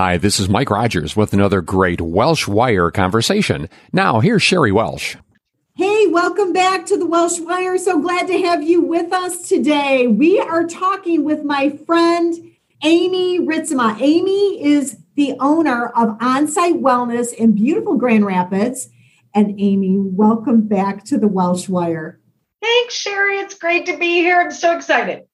Hi, this is Mike Rogers with another great Welsh Wire conversation. Now, here's Sheri Welsh. Hey, welcome back to the Welsh Wire. So glad to have you with us today. We are talking with my friend Amy Ritsema. Amy is the owner of Onsite Wellness in beautiful Grand Rapids. And Amy, welcome back to the Welsh Wire. Thanks, Sheri. It's great to be here. I'm so excited.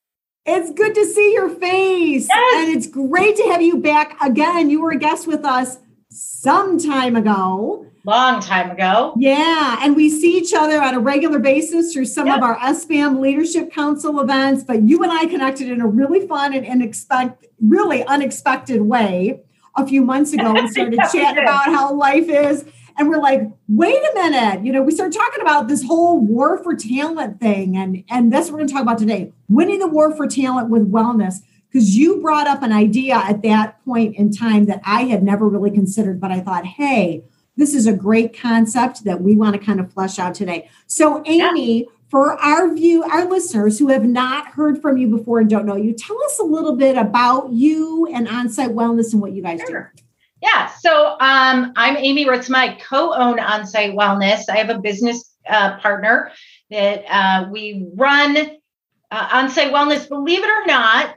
It's good to see your face. Yes. And it's great to have you back again. You were a guest with us some time ago long time ago. Yeah, and we see each other on a regular basis through some of our SBAM Leadership Council events. But you and I connected in a really fun and unexpected, really unexpected way a few months ago. and started yeah, chatting about how life is. And we're like, wait a minute, you know, we started talking about this whole war for talent thing. And, and that's what we're going to talk about today winning the war for talent with wellness. Because you brought up an idea at that point in time that I had never really considered, but I thought, hey, this is a great concept that we want to kind of flesh out today. So, Amy, yeah. for our view, our listeners who have not heard from you before and don't know you, tell us a little bit about you and onsite wellness and what you guys sure. do. Yeah, so um, I'm Amy Ritsema. I co-own Onsite Wellness. I have a business uh, partner that uh, we run uh, Onsite Wellness. Believe it or not,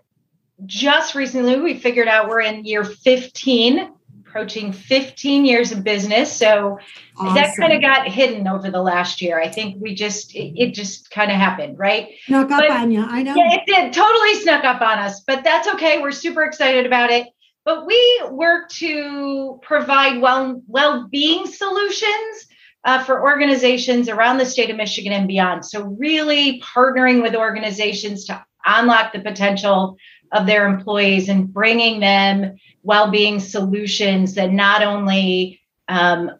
just recently we figured out we're in year 15 approaching 15 years of business. So awesome. that kind of got hidden over the last year. I think we just, it, it just kind of happened, right? Snuck up on you. I know. Yeah, it did. Totally snuck up on us, but that's okay. We're super excited about it. But we work to provide well well-being solutions uh, for organizations around the state of Michigan and beyond. So really partnering with organizations to unlock the potential of their employees and bringing them well-being solutions that not only um,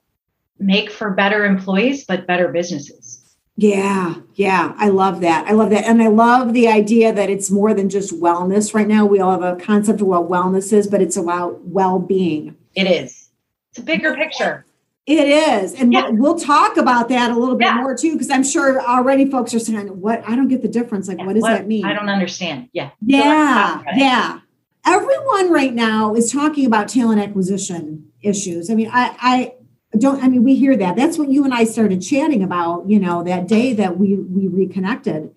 make for better employees but better businesses yeah yeah i love that i love that and i love the idea that it's more than just wellness right now we all have a concept of what wellness is but it's about well-being it is it's a bigger picture it is. And yeah. we'll talk about that a little bit yeah. more too, because I'm sure already folks are saying, what? I don't get the difference. Like, yeah. what does what? that mean? I don't understand. Yeah. Yeah. Yeah. Everyone right now is talking about talent acquisition issues. I mean, I, I don't, I mean, we hear that. That's what you and I started chatting about, you know, that day that we, we reconnected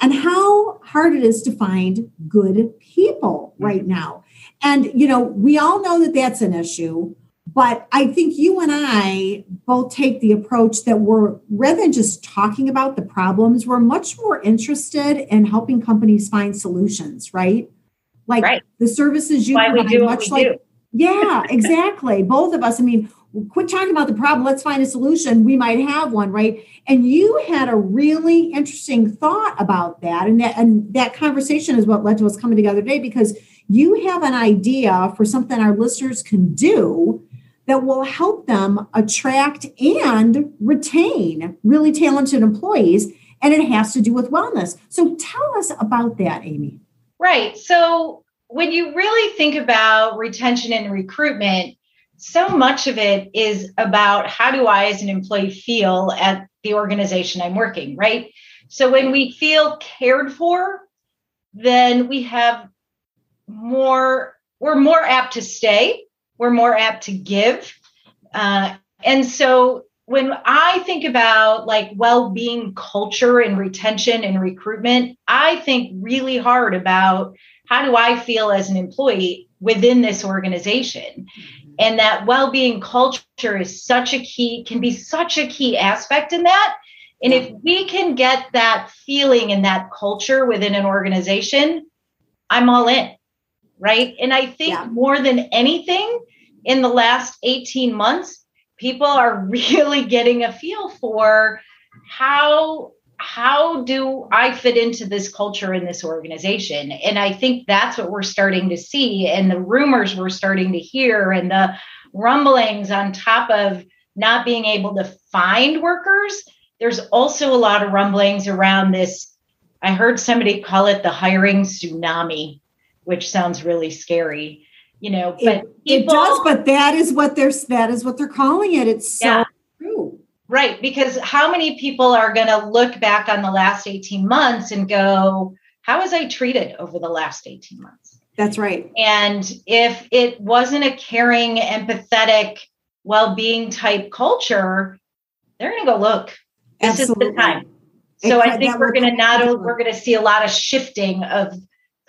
and how hard it is to find good people right mm-hmm. now. And, you know, we all know that that's an issue but I think you and I both take the approach that we're rather than just talking about the problems, we're much more interested in helping companies find solutions, right? Like right. the services you Why provide, much like, do. yeah, exactly. both of us. I mean, quit talking about the problem. Let's find a solution. We might have one, right? And you had a really interesting thought about that, and that and that conversation is what led to us coming together today because you have an idea for something our listeners can do that will help them attract and retain really talented employees. And it has to do with wellness. So tell us about that, Amy. Right. So when you really think about retention and recruitment, so much of it is about how do I, as an employee, feel at the organization I'm working, right? So when we feel cared for, then we have more, we're more apt to stay we're more apt to give. Uh, and so when I think about like well-being culture and retention and recruitment, I think really hard about how do I feel as an employee within this organization? And that well-being culture is such a key, can be such a key aspect in that. And if we can get that feeling and that culture within an organization, I'm all in. Right. And I think yeah. more than anything, in the last 18 months, people are really getting a feel for how how do I fit into this culture in this organization? And I think that's what we're starting to see, and the rumors we're starting to hear, and the rumblings on top of not being able to find workers. There's also a lot of rumblings around this. I heard somebody call it the hiring tsunami, which sounds really scary. You know, but it, people, it does, but that is what they're that is what they're calling it. It's so yeah. Right. Because how many people are going to look back on the last 18 months and go, how was I treated over the last 18 months? That's right. And if it wasn't a caring, empathetic, well being type culture, they're going to go, look, this Absolutely. is the time. So I think we're going to not, only, we're going to see a lot of shifting of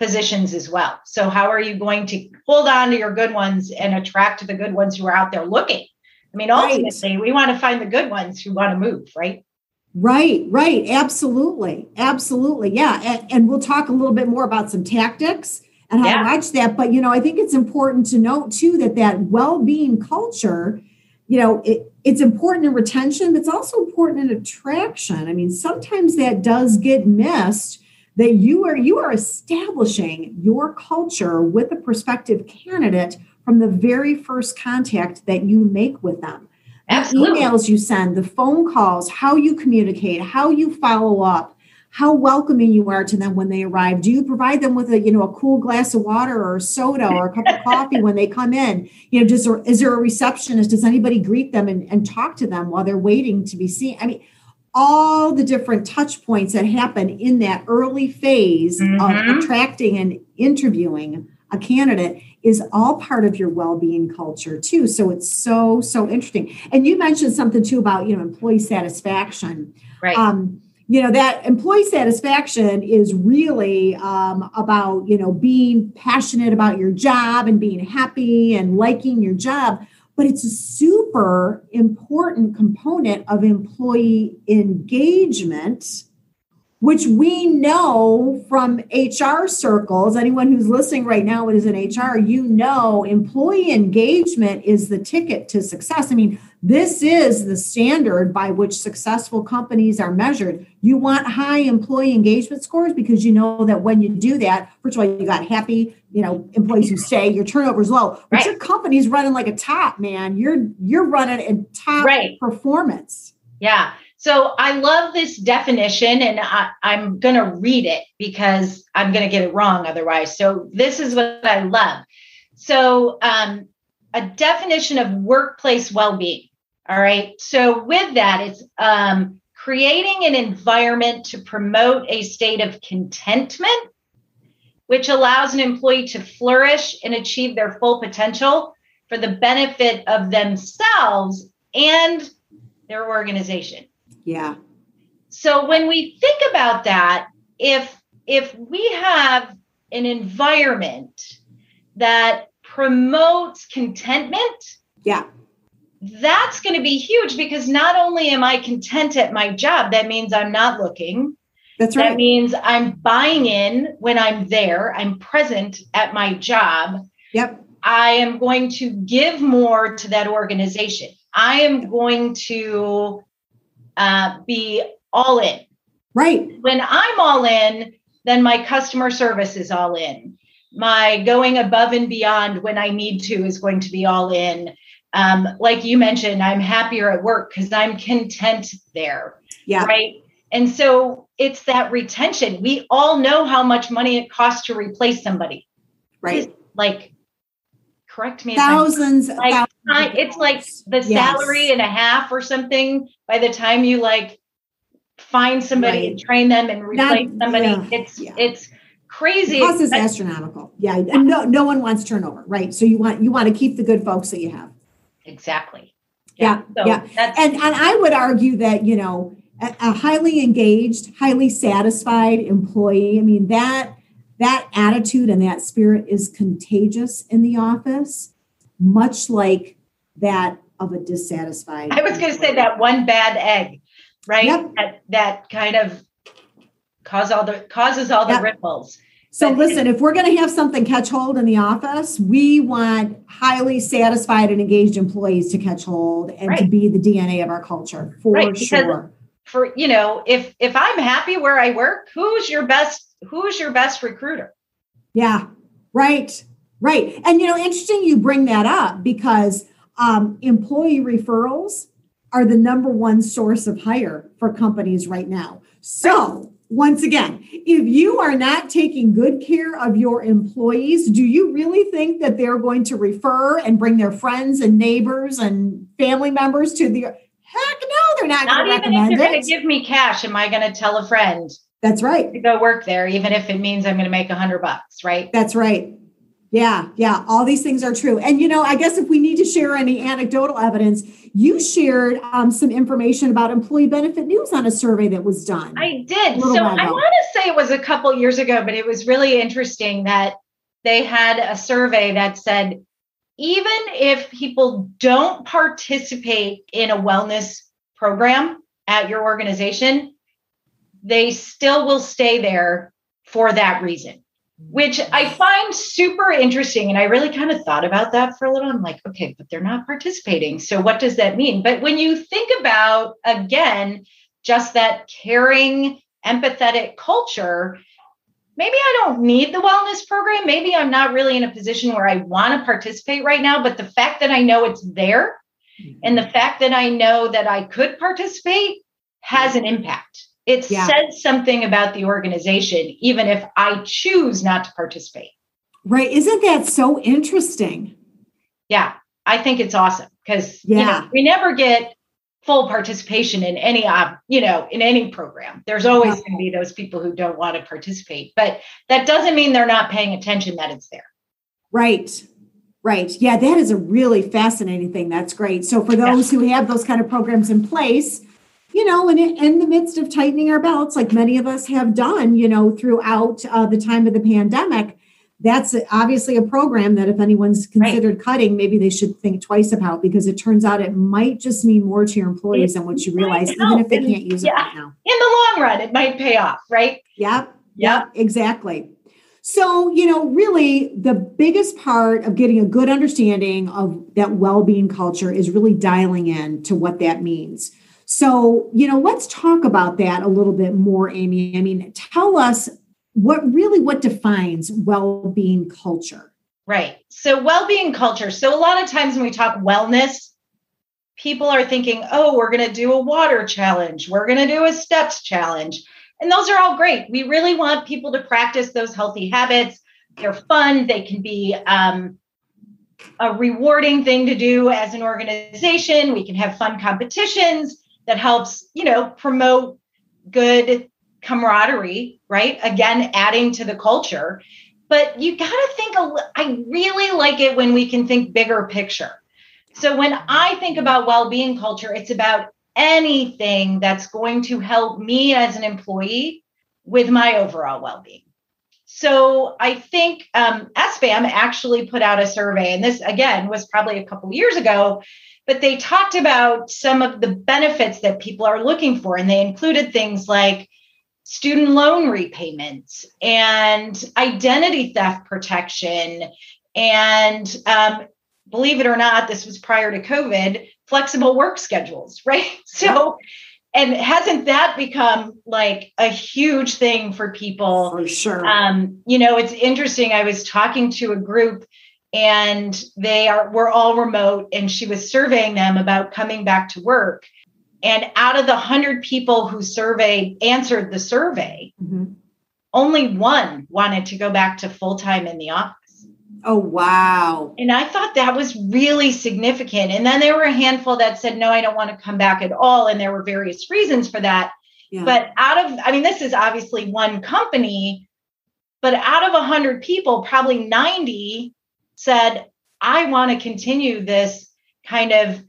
positions as well. So, how are you going to hold on to your good ones and attract the good ones who are out there looking? I mean, ultimately, right. we want to find the good ones who want to move, right? Right, right. Absolutely. Absolutely. Yeah. And, and we'll talk a little bit more about some tactics and how yeah. to watch that. But, you know, I think it's important to note too that that well being culture, you know, it, it's important in retention, but it's also important in attraction. I mean, sometimes that does get missed that you are you are establishing your culture with a prospective candidate from the very first contact that you make with them. Absolutely. The emails you send, the phone calls, how you communicate, how you follow up, how welcoming you are to them when they arrive. Do you provide them with a, you know, a cool glass of water or a soda or a cup of coffee when they come in? You know, does there, is there a receptionist? Does anybody greet them and, and talk to them while they're waiting to be seen? I mean, all the different touch points that happen in that early phase mm-hmm. of attracting and interviewing a candidate is all part of your well-being culture too. So it's so so interesting. And you mentioned something too about you know employee satisfaction. Right. Um, you know that employee satisfaction is really um, about you know being passionate about your job and being happy and liking your job but it's a super important component of employee engagement which we know from HR circles, anyone who's listening right now is in HR, you know employee engagement is the ticket to success. I mean, this is the standard by which successful companies are measured. You want high employee engagement scores because you know that when you do that, first of all, you got happy, you know, employees who stay, your turnover is low. But right. your company's running like a top, man. You're you're running in top right. performance. Yeah. So I love this definition and I, am going to read it because I'm going to get it wrong otherwise. So this is what I love. So, um, a definition of workplace well being. All right. So, with that, it's um, creating an environment to promote a state of contentment, which allows an employee to flourish and achieve their full potential for the benefit of themselves and their organization. Yeah. So when we think about that, if if we have an environment that promotes contentment, yeah. That's going to be huge because not only am I content at my job, that means I'm not looking. That's right. That means I'm buying in when I'm there, I'm present at my job. Yep. I am going to give more to that organization. I am going to uh, be all in. Right. When I'm all in, then my customer service is all in. My going above and beyond when I need to is going to be all in. Um, like you mentioned, I'm happier at work because I'm content there. Yeah. Right. And so it's that retention. We all know how much money it costs to replace somebody. Right. Like, correct me. Thousands. Like, thousands it's like the yes. salary and a half or something by the time you like find somebody right. and train them and replace that, somebody. Yeah, it's yeah. it's crazy. The cost is astronomical. Yeah. And no no one wants turnover, right? So you want you want to keep the good folks that you have. Exactly. Yeah. Yeah. So yeah. And and I would argue that, you know, a, a highly engaged, highly satisfied employee, I mean, that that attitude and that spirit is contagious in the office, much like that of a dissatisfied. I was going to say that one bad egg, right? Yep. That that kind of cause all the causes all the yep. ripples. So but listen, if we're going to have something catch hold in the office, we want highly satisfied and engaged employees to catch hold and right. to be the DNA of our culture for right, sure. for you know if if i'm happy where i work who's your best who's your best recruiter yeah right right and you know interesting you bring that up because um, employee referrals are the number one source of hire for companies right now so once again, if you are not taking good care of your employees, do you really think that they're going to refer and bring their friends and neighbors and family members to the heck no, they're not, not going to recommend if they're going to give me cash, am I going to tell a friend That's right. to go work there, even if it means I'm going to make a hundred bucks, right? That's right. Yeah, yeah, all these things are true. And you know, I guess if we need to share any anecdotal evidence, you shared um, some information about employee benefit news on a survey that was done. I did. So I want to say it was a couple years ago, but it was really interesting that they had a survey that said even if people don't participate in a wellness program at your organization, they still will stay there for that reason, which I find super interesting. And I really kind of thought about that for a little. I'm like, okay, but they're not participating. So what does that mean? But when you think about, again, just that caring, empathetic culture, maybe I don't need the wellness program. Maybe I'm not really in a position where I want to participate right now. But the fact that I know it's there and the mm-hmm. fact that I know that I could participate has an impact. It Yeah. says something about the organization, even if I choose not to participate. right. Isn't that so interesting? Yeah, I think it's awesome because you Yeah. know we never get full participation in any uh, you know in any program. There's always going to be those people who don't want to participate, but that doesn't mean they're not paying attention that it's there. Right. Right. Yeah, that is a really fascinating thing. That's great. So for those who have those kind of programs in place, you know, and in, in the midst of tightening our belts, like many of us have done, you know, throughout uh, the time of the pandemic, that's obviously a program that if anyone's considered cutting, maybe they should think twice about because it turns out it might just mean more to your employees than what you realize, even if they can't use it right now. In the long run, it might pay off, right? Yep. Yep. Exactly. So, you know, really the biggest part of getting a good understanding of that well-being culture is really dialing in to what that means. So, you know, let's talk about that a little bit more, Amy. I mean, tell us what really what defines well-being culture. Right. So, well being culture. So, a lot of times when we talk wellness, people are thinking, oh, we're going to do a water challenge, we're going to do a steps challenge. And those are all great. We really want people to practice those healthy habits. They're fun, they can be um, a rewarding thing to do as an organization. We can have fun competitions that helps, you know, promote good camaraderie, right? Again, adding to the culture. But you got to think, a I really like it when we can think bigger picture. So when I think about well being culture, it's about anything that's going to help me as an employee with my overall well being. So I think um, actually put out a survey, and this again was probably a couple years ago, but they talked about some of the benefits that people are looking for, and they included things like student loan repayments and identity theft protection. And um, believe it or not this was prior to covid flexible work schedules right? So and hasn't that become like a huge thing for people? For sure. um, you know it's interesting i was talking to a group and they are we're all remote and she was surveying them about coming back to work and out of the 100 people who surveyed answered the survey Mhm. only one wanted to go back to full time in the office Oh, wow. and i thought that was really significant and then there were a handful that said no i don't want to come back at all and there were various reasons for that Yeah. but out of i mean this is obviously one company but out of 100 people probably 90 said i want to continue this kind of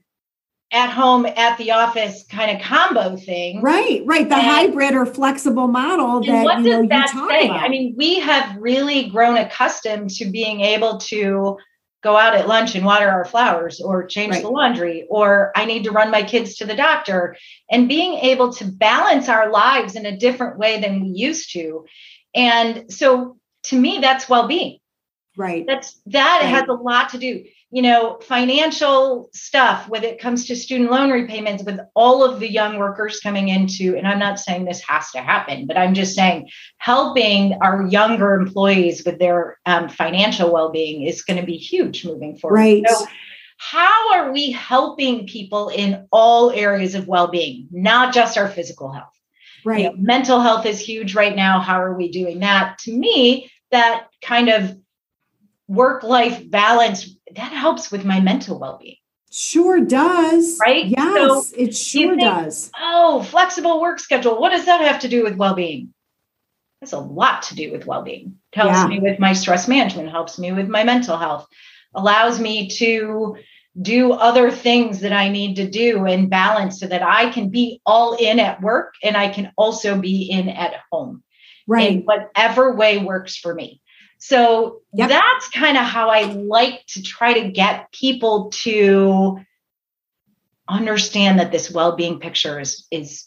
at home at the office kind of combo thing right, right. The And- hybrid or flexible model that what you know does you that talk say about. i mean we have really grown accustomed to being able to go out at lunch and water our flowers or change Right. the laundry or i need to run my kids to the doctor and being able to balance our lives in a different way than we used to and so to me that's well-being Right. That's that Right. has a lot to do. You know, financial stuff when it comes to student loan repayments with all of the young workers coming into, and I'm not saying this has to happen, but I'm just saying helping our younger employees with their um, financial well-being is going to be huge moving forward. Right. So how are we helping people in all areas of well-being, not just our physical health? You Right. know, mental health is huge right now. How are we doing that? To me, that kind of work life balance that helps with my mental well being. Sure does. Right? Yes, So, it sure think- does. Oh, flexible work schedule. What does that have to do with well being? Has a lot to do with well being. Helps Yeah. me with my stress management, helps me with my mental health, allows me to do other things that I need to do and balance so that I can be all in at work and I can also be in at home. in Right. whatever way works for me. So Yep. that's kind of how I like to try to get people to understand that this well-being picture is is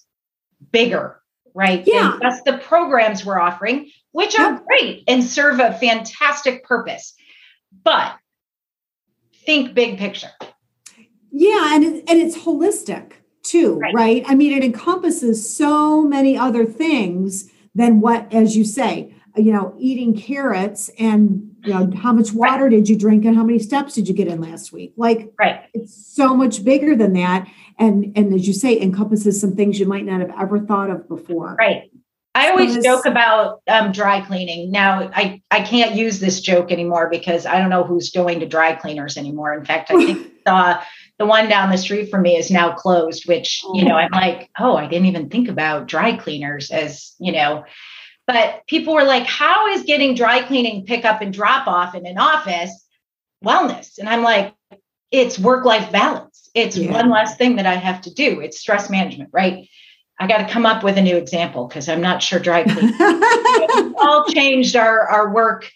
bigger, right? Yeah. Than just the programs we're offering, which are great and serve a fantastic purpose. But think big picture. Yeah, and it, and it's holistic too, Right. right. I mean, it encompasses so many other things than what, as you say, you know, eating carrots and you know how much water did you drink and how many steps did you get in last week? Like Right. it's so much bigger than that, and and as you say, encompasses some things you might not have ever thought of before. Right. I always Because- joke about um, dry cleaning. Now, I, I can't use this joke anymore because I don't know who's going to dry cleaners anymore. In fact, I think uh, the one down the street from me is now closed, which, you know, I'm like, oh, I didn't even think about dry cleaners as, you know, but people were like, how is getting dry cleaning pickup and drop off in an office wellness? And I'm like, it's work life balance. It's Yeah. one less thing that I have to do. It's stress management, right? I got to come up with a new example because I'm not sure dry cleaning. We've all changed our our work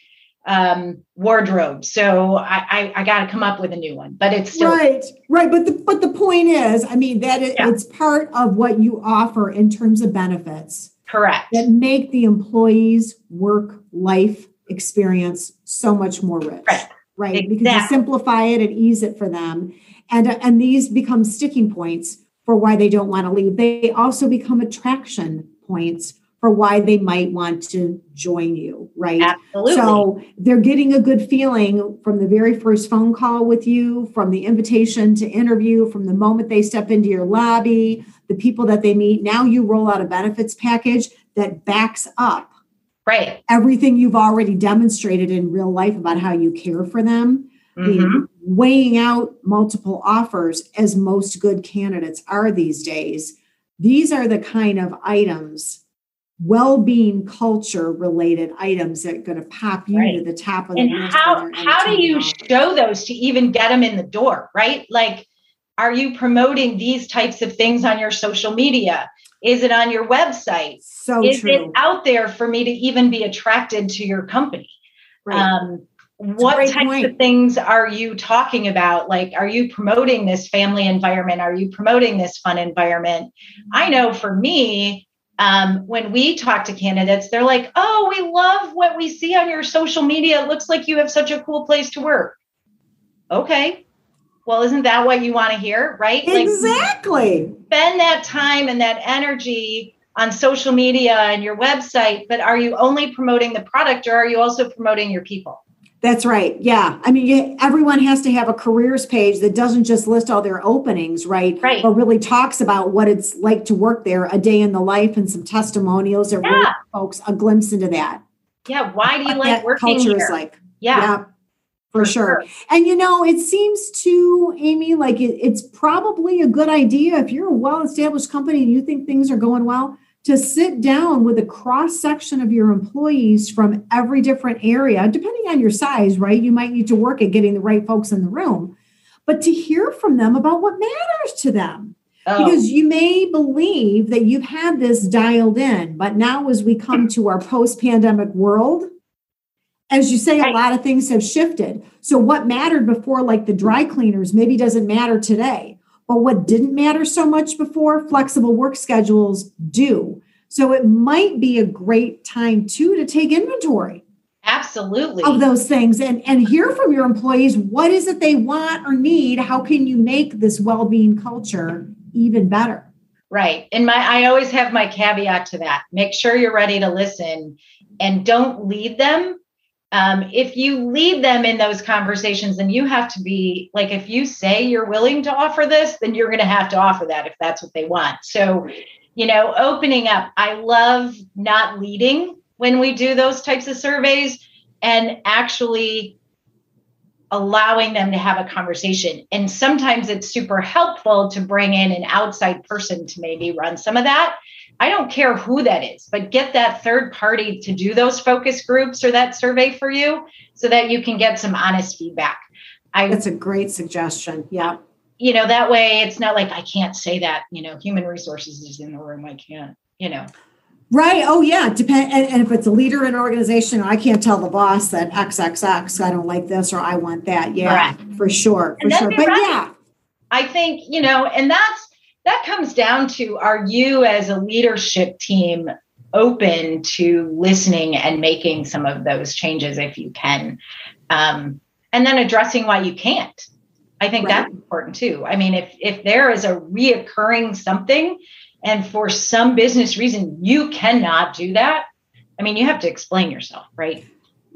um, wardrobe, so I I, I got to come up with a new one. But it's still right right but the but the point is i mean that it, Yeah. it's part of what you offer in terms of benefits correct. that make the employees work life experience so much more rich. Right. right? Because you simplify it and ease it for them. And and these become sticking points for why they don't want to leave. They also become attraction points for why they might want to join you right Absolutely. so they're getting a good feeling from the very first phone call with you, from the invitation to interview, from the moment they step into your lobby, the people that they meet. Now you roll out a benefits package that backs up right. everything you've already demonstrated in real life about how you care for them. Mhm. weighing out multiple offers as most good candidates are these days. These are the kind of items, well-being culture related items that are going to pop you Right. to the top of the And list. how how do you show those to even get them in the door? Right? Like, are you promoting these types of things on your social media? Is it on your website? So Is it out there for me to even be attracted to your company? Right. Um, what types point. of things are you talking about? Like, are you promoting this family environment? Are you promoting this fun environment? I know for me, um, when we talk to candidates, they're like, oh, we love what we see on your social media. It looks like you have such a cool place to work. Okay. Well, isn't that what you want to hear? Right? Like, exactly. spend that time and that energy on social media and your website, but are you only promoting the product or are you also promoting your people? That's right. Yeah. I mean, you, everyone has to have a careers page that doesn't just list all their openings, right? Right. But really talks about what it's like to work there, a day in the life, and some testimonials that Yeah. give folks a glimpse into that. Yeah. Why do you what like working culture here? is like. yeah, for, for sure. And you know, it seems to Amy like it, it's probably a good idea if you're a well-established company and you think things are going well to sit down with a cross section of your employees from every different area, depending on your size, right? You might need to work at getting the right folks in the room, but to hear from them about what matters to them Oh, because you may believe that you've had this dialed in, but now as we come to our post pandemic world, as you say, a lot of things have shifted. So, what mattered before, like the dry cleaners, maybe doesn't matter today. But what didn't matter so much before, flexible work schedules do. So, it might be a great time too to take inventory. absolutely of those things and and hear from your employees what is it they want or need how can you make this well-being culture even better right and my i always have my caveat to that make sure you're ready to listen and don't lead them um, if you lead them in those conversations then you have to be like if you say you're willing to offer this then you're going to have to offer that if that's what they want so you know opening up i love not leading when we do those types of surveys and actually allowing them to have a conversation. And sometimes it's super helpful to bring in an outside person to maybe run some of that. I don't care who that is, but get that third party to do those focus groups or that survey for you so that you can get some honest feedback. I, That's a great suggestion. Yeah. You know, that way it's not like I can't say that, you know, human resources is in the room. I can't, you know. Right. Oh, yeah. Depend. And, and, if it's a leader in an organization, I can't tell the boss that XXX, I don't like this or I want that. Yeah, right. for sure. For sure. But right. yeah. I think, you know, and that's, that comes down to are you as a leadership team open to listening and making some of those changes if you can? Um, and then addressing why you can't. I think right. that's important too. I mean, if if there is a reoccurring something and for some business reason you cannot do that i mean you have to explain yourself right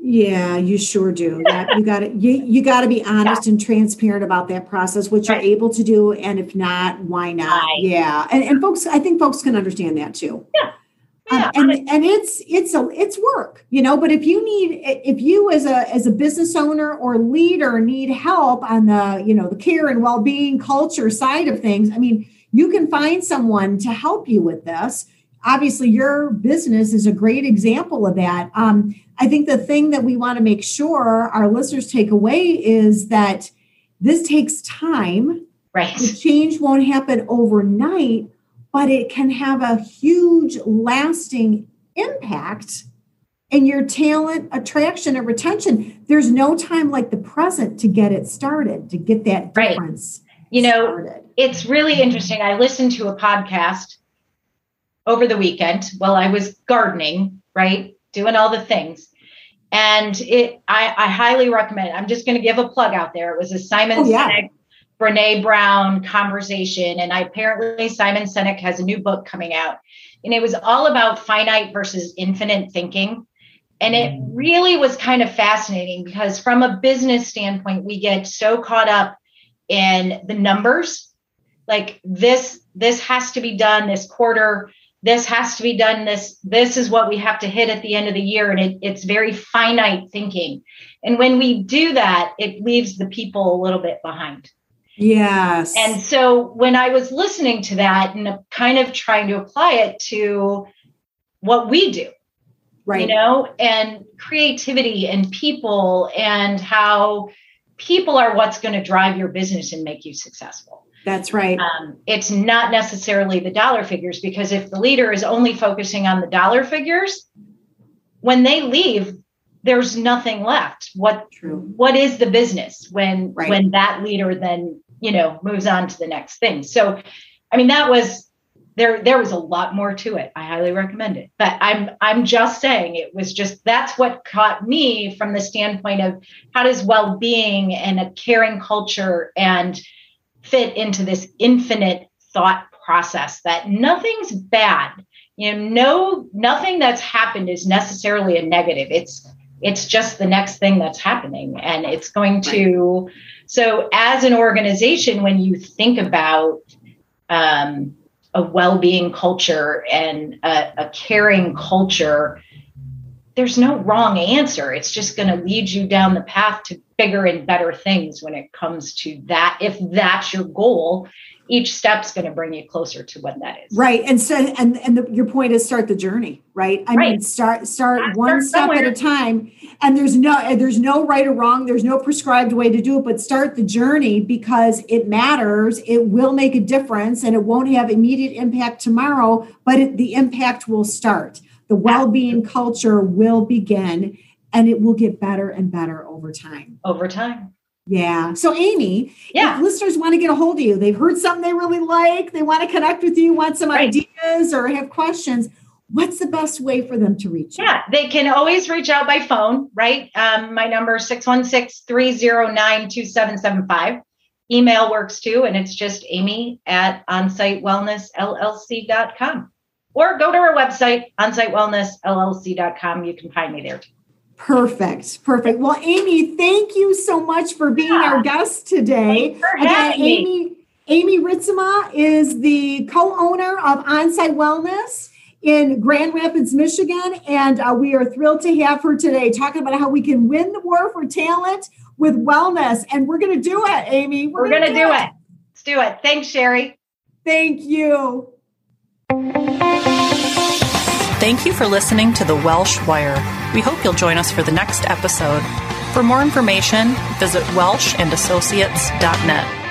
yeah you sure do that you got to you, you got to be honest yeah. and transparent about that process what you're right. able to do and if not why not right. yeah and, and folks i think folks can understand that too yeah yeah, um, and and it's it's a it's work you know but if you need if you as a as a business owner or leader need help on the you know the care and well-being culture side of things i mean you can find someone to help you with this. Obviously, your business is a great example of that. Um, I think the thing that we want to make sure our listeners take away is that this takes time. Right. The change won't happen overnight, but it can have a huge lasting impact in your talent attraction and retention. There's no time like the present to get it started, to get that difference. Right. You know, started it's really interesting. I listened to a podcast over the weekend while I was gardening, right? Doing all the things. And it I, I highly recommend it. I'm just going to give a plug out there. It was a Simon oh, yeah. Sinek, Brene Brown conversation. And I apparently Simon Sinek has a new book coming out. And it was all about finite versus infinite thinking. And it mm. really was kind of fascinating because from a business standpoint, we get so caught up in the numbers like this this has to be done this quarter this has to be done. This this is what we have to hit at the end of the year and it, it's very finite thinking. And when we do that it leaves the people a little bit behind. Yes. And so when i was listening to that and kind of trying to apply it to what we do right. you know and creativity and people and how people are what's going to drive your business and make you successful that's right. Um, it's not necessarily the dollar figures because if the leader is only focusing on the dollar figures, when they leave, there's nothing left. What True. what is the business when right. when that leader then you know moves on to the next thing? So, I mean that was there. There was a lot more to it. I highly recommend it. But I'm I'm just saying it was just that's what caught me from the standpoint of how does well being and a caring culture and fit into this infinite thought process that nothing's bad. You know no nothing that's happened is necessarily a negative. It's it's just the next thing that's happening and it's going to so as an organization when you think about um, a well-being culture and a, a caring culture there's no wrong answer. It's just going to lead you down the path to bigger and better things when it comes to that. If that's your goal, each step's going to bring you closer to what that is. Right. And so, and, and the, your point is start the journey, right? I right. mean, start, start one step at a time and there's no, there's no right or wrong. There's no prescribed way to do it, but start the journey because it matters. It will make a difference and it won't have immediate impact tomorrow, but it, the impact will start the well-being culture will begin and it will get better and better over time over time yeah so amy yeah listeners want to get a hold of you they've heard something they really like they want to connect with you want some right. ideas or have questions what's the best way for them to reach you? Yeah, they can always reach out by phone, right? Um, my number is 616 309 2775. Email works too, and it's just amy at onsitewellnessllc.com. Or go to our website, onsitewellnessllc.com. You can find me there. Perfect. Perfect. Well, Amy, thank you so much for being yeah. our guest today. Again, Amy, Amy Ritsema is the co-owner of Onsite Wellness in Grand Rapids, Michigan, and uh, we are thrilled to have her today talking about how we can win the war for talent with wellness. And we're going to do it, Amy. We're, we're going to do, do it. it. Let's do it. Thanks, Sheri. Thank you. Thank you for listening to the Welsh Wire. We hope you'll join us for the next episode. For more information, visit welshandassociates.net.